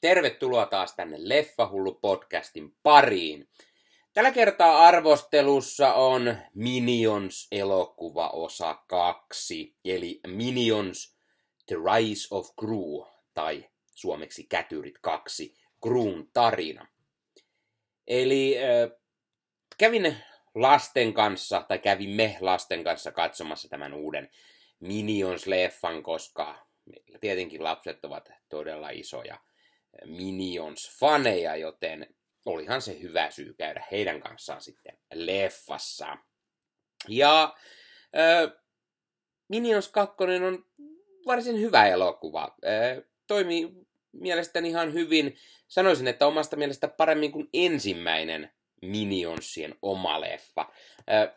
tervetuloa taas tänne Leffahullu podcastin pariin. Tällä kertaa arvostelussa on Minions-elokuva osa 2, eli Minions The Rise of Gru, tai suomeksi Kätyrit 2, Gruun tarina. Eli äh, kävin lasten kanssa, tai kävimme lasten kanssa katsomassa tämän uuden Minions-leffan, koska tietenkin lapset ovat todella isoja Minions-faneja, joten olihan se hyvä syy käydä heidän kanssaan sitten leffassa. Ja äh, Minions 2 on varsin hyvä elokuva. Äh, toimii mielestäni ihan hyvin. Sanoisin, että omasta mielestä paremmin kuin ensimmäinen Minionsien oma leffa. Äh,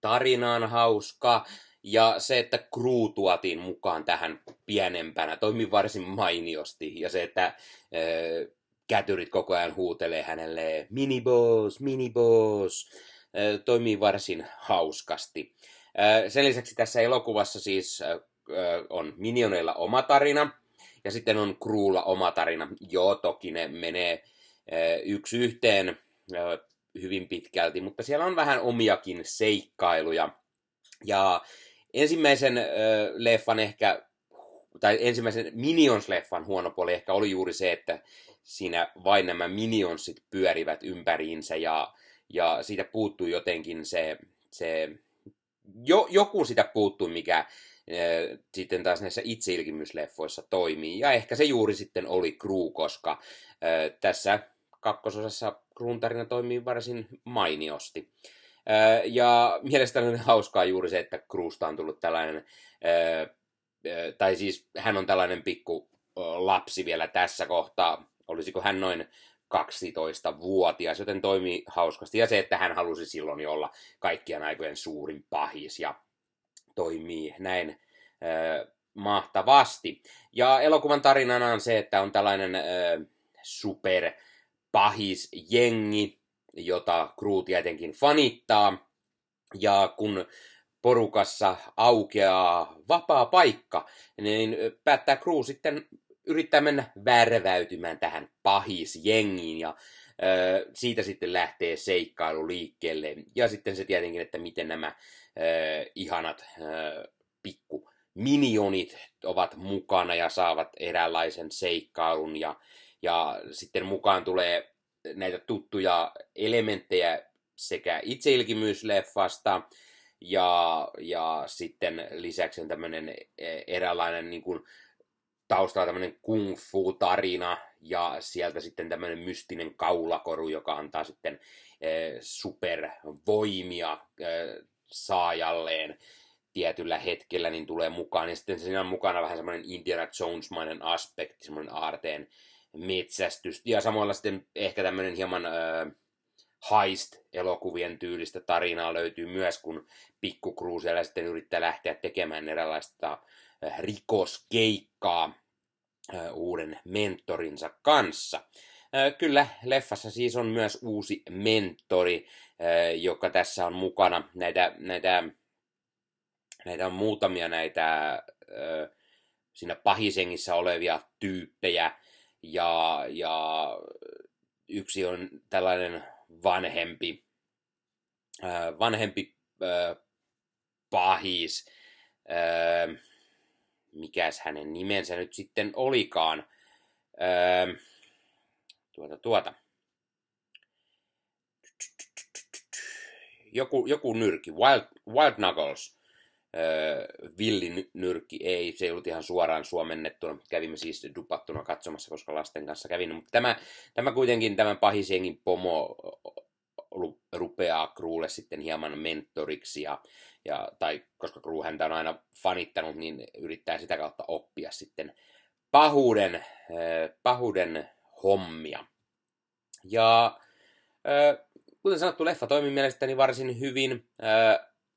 tarina on hauska. Ja se, että crew tuotiin mukaan tähän pienempänä, toimi varsin mainiosti. Ja se, että äh, kätyrit koko ajan huutelee hänelle miniboss, miniboss, toimii varsin hauskasti. Äh, sen lisäksi tässä elokuvassa siis äh, on minioneilla oma tarina, ja sitten on crewlla oma tarina. Joo, toki ne menee yksi yhteen hyvin pitkälti, mutta siellä on vähän omiakin seikkailuja. Ja ensimmäisen äh, leffan ehkä, tai ensimmäisen Minions-leffan huono puoli ehkä oli juuri se, että siinä vain nämä Minionsit pyörivät ympäriinsä ja, ja siitä puuttuu jotenkin se, se jo, joku sitä puuttuu, mikä sitten taas näissä itseilkimysleffoissa toimii. Ja ehkä se juuri sitten oli Crew, koska tässä kakkososassa Crewn tarina toimii varsin mainiosti. Ja mielestäni on hauskaa juuri se, että Kruusta on tullut tällainen, tai siis hän on tällainen pikku lapsi vielä tässä kohtaa. Olisiko hän noin 12-vuotias, joten toimii hauskasti. Ja se, että hän halusi silloin jo olla kaikkien aikojen suurin pahis ja toimii näin mahtavasti. Ja elokuvan tarinana on se, että on tällainen super pahis jengi, jota Crew tietenkin fanittaa. Ja kun porukassa aukeaa vapaa paikka, niin päättää Crew sitten yrittää mennä värväytymään tähän pahisjengiin ja siitä sitten lähtee seikkailu liikkeelle. Ja sitten se tietenkin, että miten nämä ö, ihanat ö, pikku minionit ovat mukana ja saavat eräänlaisen seikkailun ja, ja sitten mukaan tulee näitä tuttuja elementtejä sekä itseilkimyysleffasta ja, ja sitten lisäksi on tämmöinen e, eräänlainen niin kuin, taustalla tämmöinen kung fu tarina ja sieltä sitten tämmöinen mystinen kaulakoru, joka antaa sitten e, supervoimia e, saajalleen tietyllä hetkellä, niin tulee mukaan. Ja sitten siinä on mukana vähän semmoinen Indiana Jones-mainen aspekti, semmoinen aarteen metsästystä. Ja samalla sitten ehkä tämmöinen hieman äh, heist-elokuvien tyylistä tarinaa löytyy myös, kun Pikku siellä sitten yrittää lähteä tekemään eräänlaista rikoskeikkaa uuden mentorinsa kanssa. Kyllä, leffassa siis on myös uusi mentori, joka tässä on mukana. Näitä, näitä, näitä on muutamia näitä siinä pahisengissä olevia tyyppejä, ja, ja yksi on tällainen vanhempi, äh, vanhempi äh, pahis, äh, mikäs hänen nimensä nyt sitten olikaan, äh, tuota, tuota, joku, joku nyrki, Wild, Wild Knuckles, villinyrkki ei, se ei ollut ihan suoraan suomennettuna, kävimme siis dupattuna katsomassa, koska lasten kanssa kävin, mutta tämä, tämä kuitenkin, tämän pahisjengin pomo rupeaa Kruulle sitten hieman mentoriksi, ja, ja, tai koska Kruu häntä on aina fanittanut, niin yrittää sitä kautta oppia sitten pahuuden, pahuuden hommia. Ja kuten sanottu, leffa toimii mielestäni varsin hyvin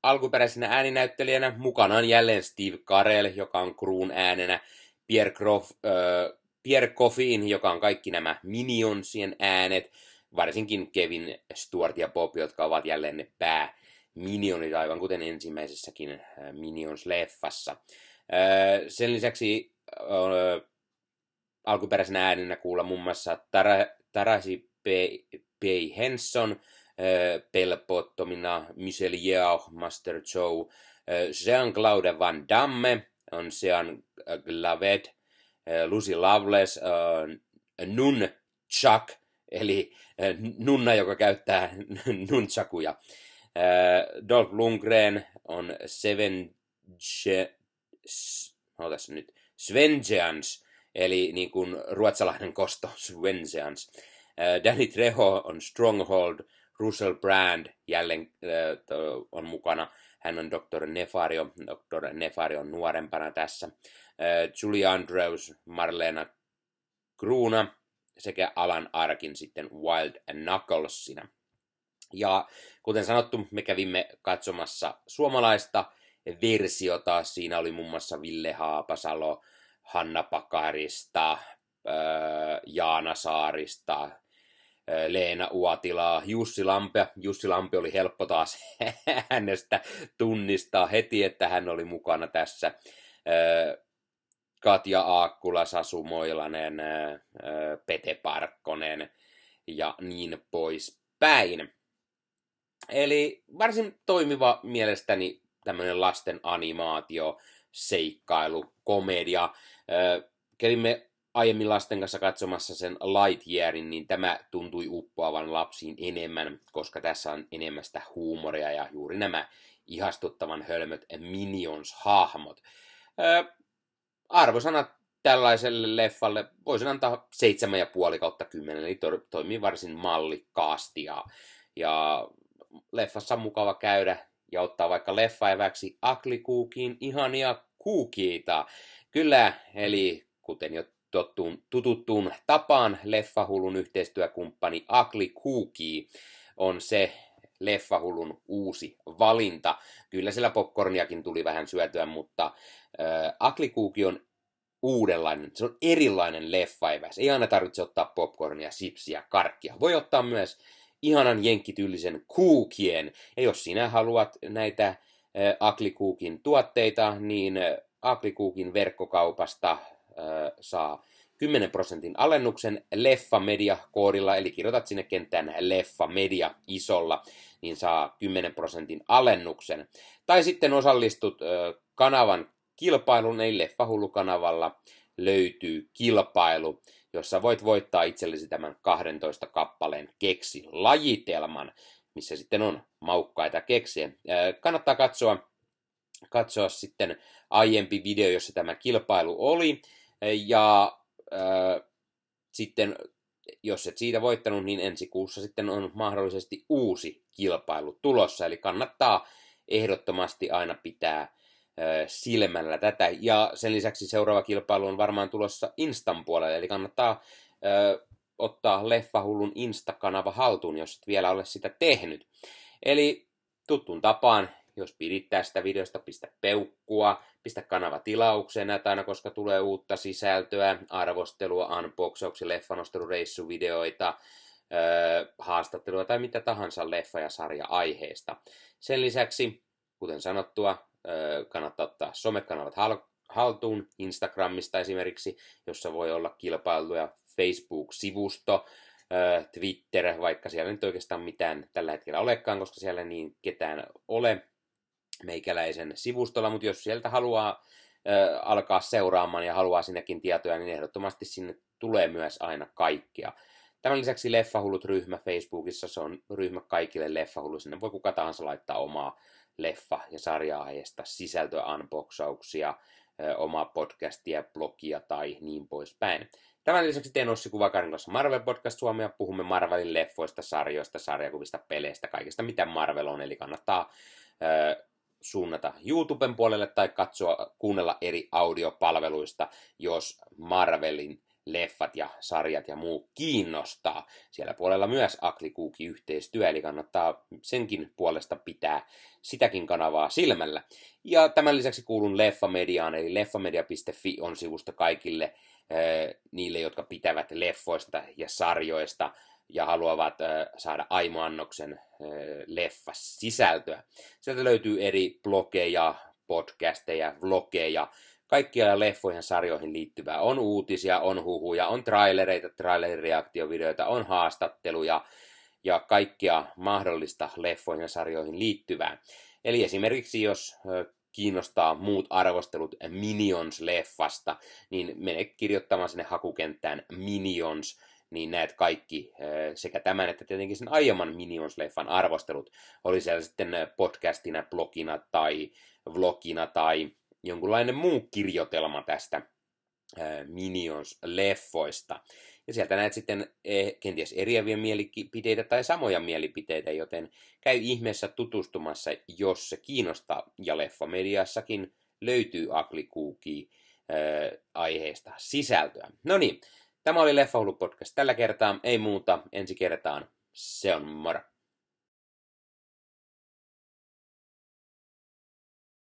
alkuperäisenä ääninäyttelijänä. Mukana on jälleen Steve Carell, joka on Kruun äänenä. Pierre, Crof, äh, Pierre Coffin, joka on kaikki nämä Minionsien äänet. Varsinkin Kevin Stewart ja Bob, jotka ovat jälleen ne pää Minionit, aivan kuten ensimmäisessäkin Minions-leffassa. Sen lisäksi äh, alkuperäisenä ääninä kuulla muun muassa Tara- Taraji P. P. Henson, Pelpottomina, Michelle Yeoh, Master Joe, äh, Jean-Claude Van Damme on Sean Glaved, äh, Lucy Loveless, Nun Chuck, eli nunna, joka käyttää nunchakuja. Dolph Lundgren on Seven Je... S- nyt. Svengeans, eli niin kuin ruotsalainen kosto, Svengeans. Danny Trejo on Stronghold, Russell Brand jälleen äh, on mukana. Hän on Dr. Nefario. Dr. Nefario on nuorempana tässä. Äh, Julie Andrews, Marlena Kruuna sekä Alan Arkin sitten Wild Knucklesina. Ja kuten sanottu, me kävimme katsomassa suomalaista versiota. Siinä oli muun muassa Ville Haapasalo, Hanna Pakarista, Jaana Saarista, Leena Uotilaa, Jussi Lampe. Jussi Lampe oli helppo taas hänestä tunnistaa heti, että hän oli mukana tässä. Katja Aakkula, Sasu Moilanen, Pete Parkkonen ja niin poispäin. Eli varsin toimiva mielestäni tämmöinen lasten animaatio, seikkailu, komedia. Kävimme aiemmin lasten kanssa katsomassa sen Lightyearin, niin tämä tuntui uppoavan lapsiin enemmän, koska tässä on enemmän sitä huumoria ja juuri nämä ihastuttavan hölmöt Minions-hahmot. arvosanat tällaiselle leffalle voisin antaa 7,5 kautta 10, eli to- toimii varsin mallikkaasti ja, ja leffassa on mukava käydä ja ottaa vaikka leffaeväksi Aklikuukin ihania kuukiita. Kyllä, eli kuten jo tottuun, tututtuun tapaan leffahulun yhteistyökumppani Akli Kuuki on se leffahulun uusi valinta. Kyllä siellä popcorniakin tuli vähän syötyä, mutta äh, Akli Kuuki on uudenlainen, se on erilainen leffaeväs. Ei aina tarvitse ottaa popcornia, sipsiä, karkkia. Voi ottaa myös ihanan jenkkityylisen kuukien. Ja jos sinä haluat näitä äh, Aklikuukin tuotteita, niin äh, Aklikuukin verkkokaupasta äh, saa 10 prosentin alennuksen Leffa Media-koodilla, eli kirjoitat sinne kenttään Leffa Media isolla, niin saa 10 prosentin alennuksen. Tai sitten osallistut kanavan kilpailun, eli Leffahullu-kanavalla löytyy kilpailu, jossa voit voittaa itsellesi tämän 12 kappaleen keksi-lajitelman, missä sitten on maukkaita keksiä. Kannattaa katsoa, katsoa sitten aiempi video, jossa tämä kilpailu oli, ja äh, sitten jos et siitä voittanut, niin ensi kuussa sitten on mahdollisesti uusi kilpailu tulossa, eli kannattaa ehdottomasti aina pitää silmällä tätä. Ja sen lisäksi seuraava kilpailu on varmaan tulossa Instan puolelle, eli kannattaa ö, ottaa Leffahullun Insta-kanava haltuun, jos et vielä ole sitä tehnyt. Eli tuttuun tapaan, jos pidit tästä videosta, pistä peukkua, pistä kanava tilaukseen aina, koska tulee uutta sisältöä, arvostelua, unboxauksia, leffanostelureissuvideoita, öö, haastattelua tai mitä tahansa leffa- ja sarja-aiheesta. Sen lisäksi, kuten sanottua, kannattaa ottaa somekanavat haltuun Instagramista esimerkiksi, jossa voi olla kilpailuja, Facebook-sivusto, Twitter, vaikka siellä nyt oikeastaan mitään tällä hetkellä olekaan, koska siellä niin ketään ole meikäläisen sivustolla, mutta jos sieltä haluaa alkaa seuraamaan ja haluaa sinnekin tietoja, niin ehdottomasti sinne tulee myös aina kaikkia. Tämän lisäksi Leffahullut-ryhmä Facebookissa, se on ryhmä kaikille leffahullu, sinne voi kuka tahansa laittaa omaa leffa- ja sarja-aiheesta sisältöä, unboxauksia, omaa podcastia, blogia tai niin poispäin. Tämän lisäksi teen Ossi Kuvakarin kanssa Marvel Podcast Suomea. Puhumme Marvelin leffoista, sarjoista, sarjakuvista, peleistä, kaikesta mitä Marvel on. Eli kannattaa äh, suunnata YouTuben puolelle tai katsoa, kuunnella eri audiopalveluista, jos Marvelin leffat ja sarjat ja muu kiinnostaa. Siellä puolella myös Aklikuuki yhteistyö, eli kannattaa senkin puolesta pitää sitäkin kanavaa silmällä. Ja tämän lisäksi kuulun Leffamediaan, eli leffamedia.fi on sivusto kaikille äh, niille, jotka pitävät leffoista ja sarjoista ja haluavat äh, saada aimoannoksen äh, leffas sisältöä. Sieltä löytyy eri blogeja, podcasteja, vlogeja, kaikkia leffoihin sarjoihin liittyvää. On uutisia, on huhuja, on trailereita, trailerireaktiovideoita, on haastatteluja ja kaikkia mahdollista leffoihin ja sarjoihin liittyvää. Eli esimerkiksi jos kiinnostaa muut arvostelut Minions-leffasta, niin mene kirjoittamaan sinne hakukenttään Minions, niin näet kaikki sekä tämän että tietenkin sen aiemman Minions-leffan arvostelut. Oli siellä sitten podcastina, blogina tai vlogina tai jonkunlainen muu kirjoitelma tästä Minions-leffoista. Ja sieltä näet sitten e, kenties eriäviä mielipiteitä tai samoja mielipiteitä, joten käy ihmeessä tutustumassa, jos se kiinnostaa. Ja leffamediassakin löytyy Aklikuuki aiheesta sisältöä. No niin, tämä oli Leffahullu podcast tällä kertaa. Ei muuta, ensi kertaan. Se on moro.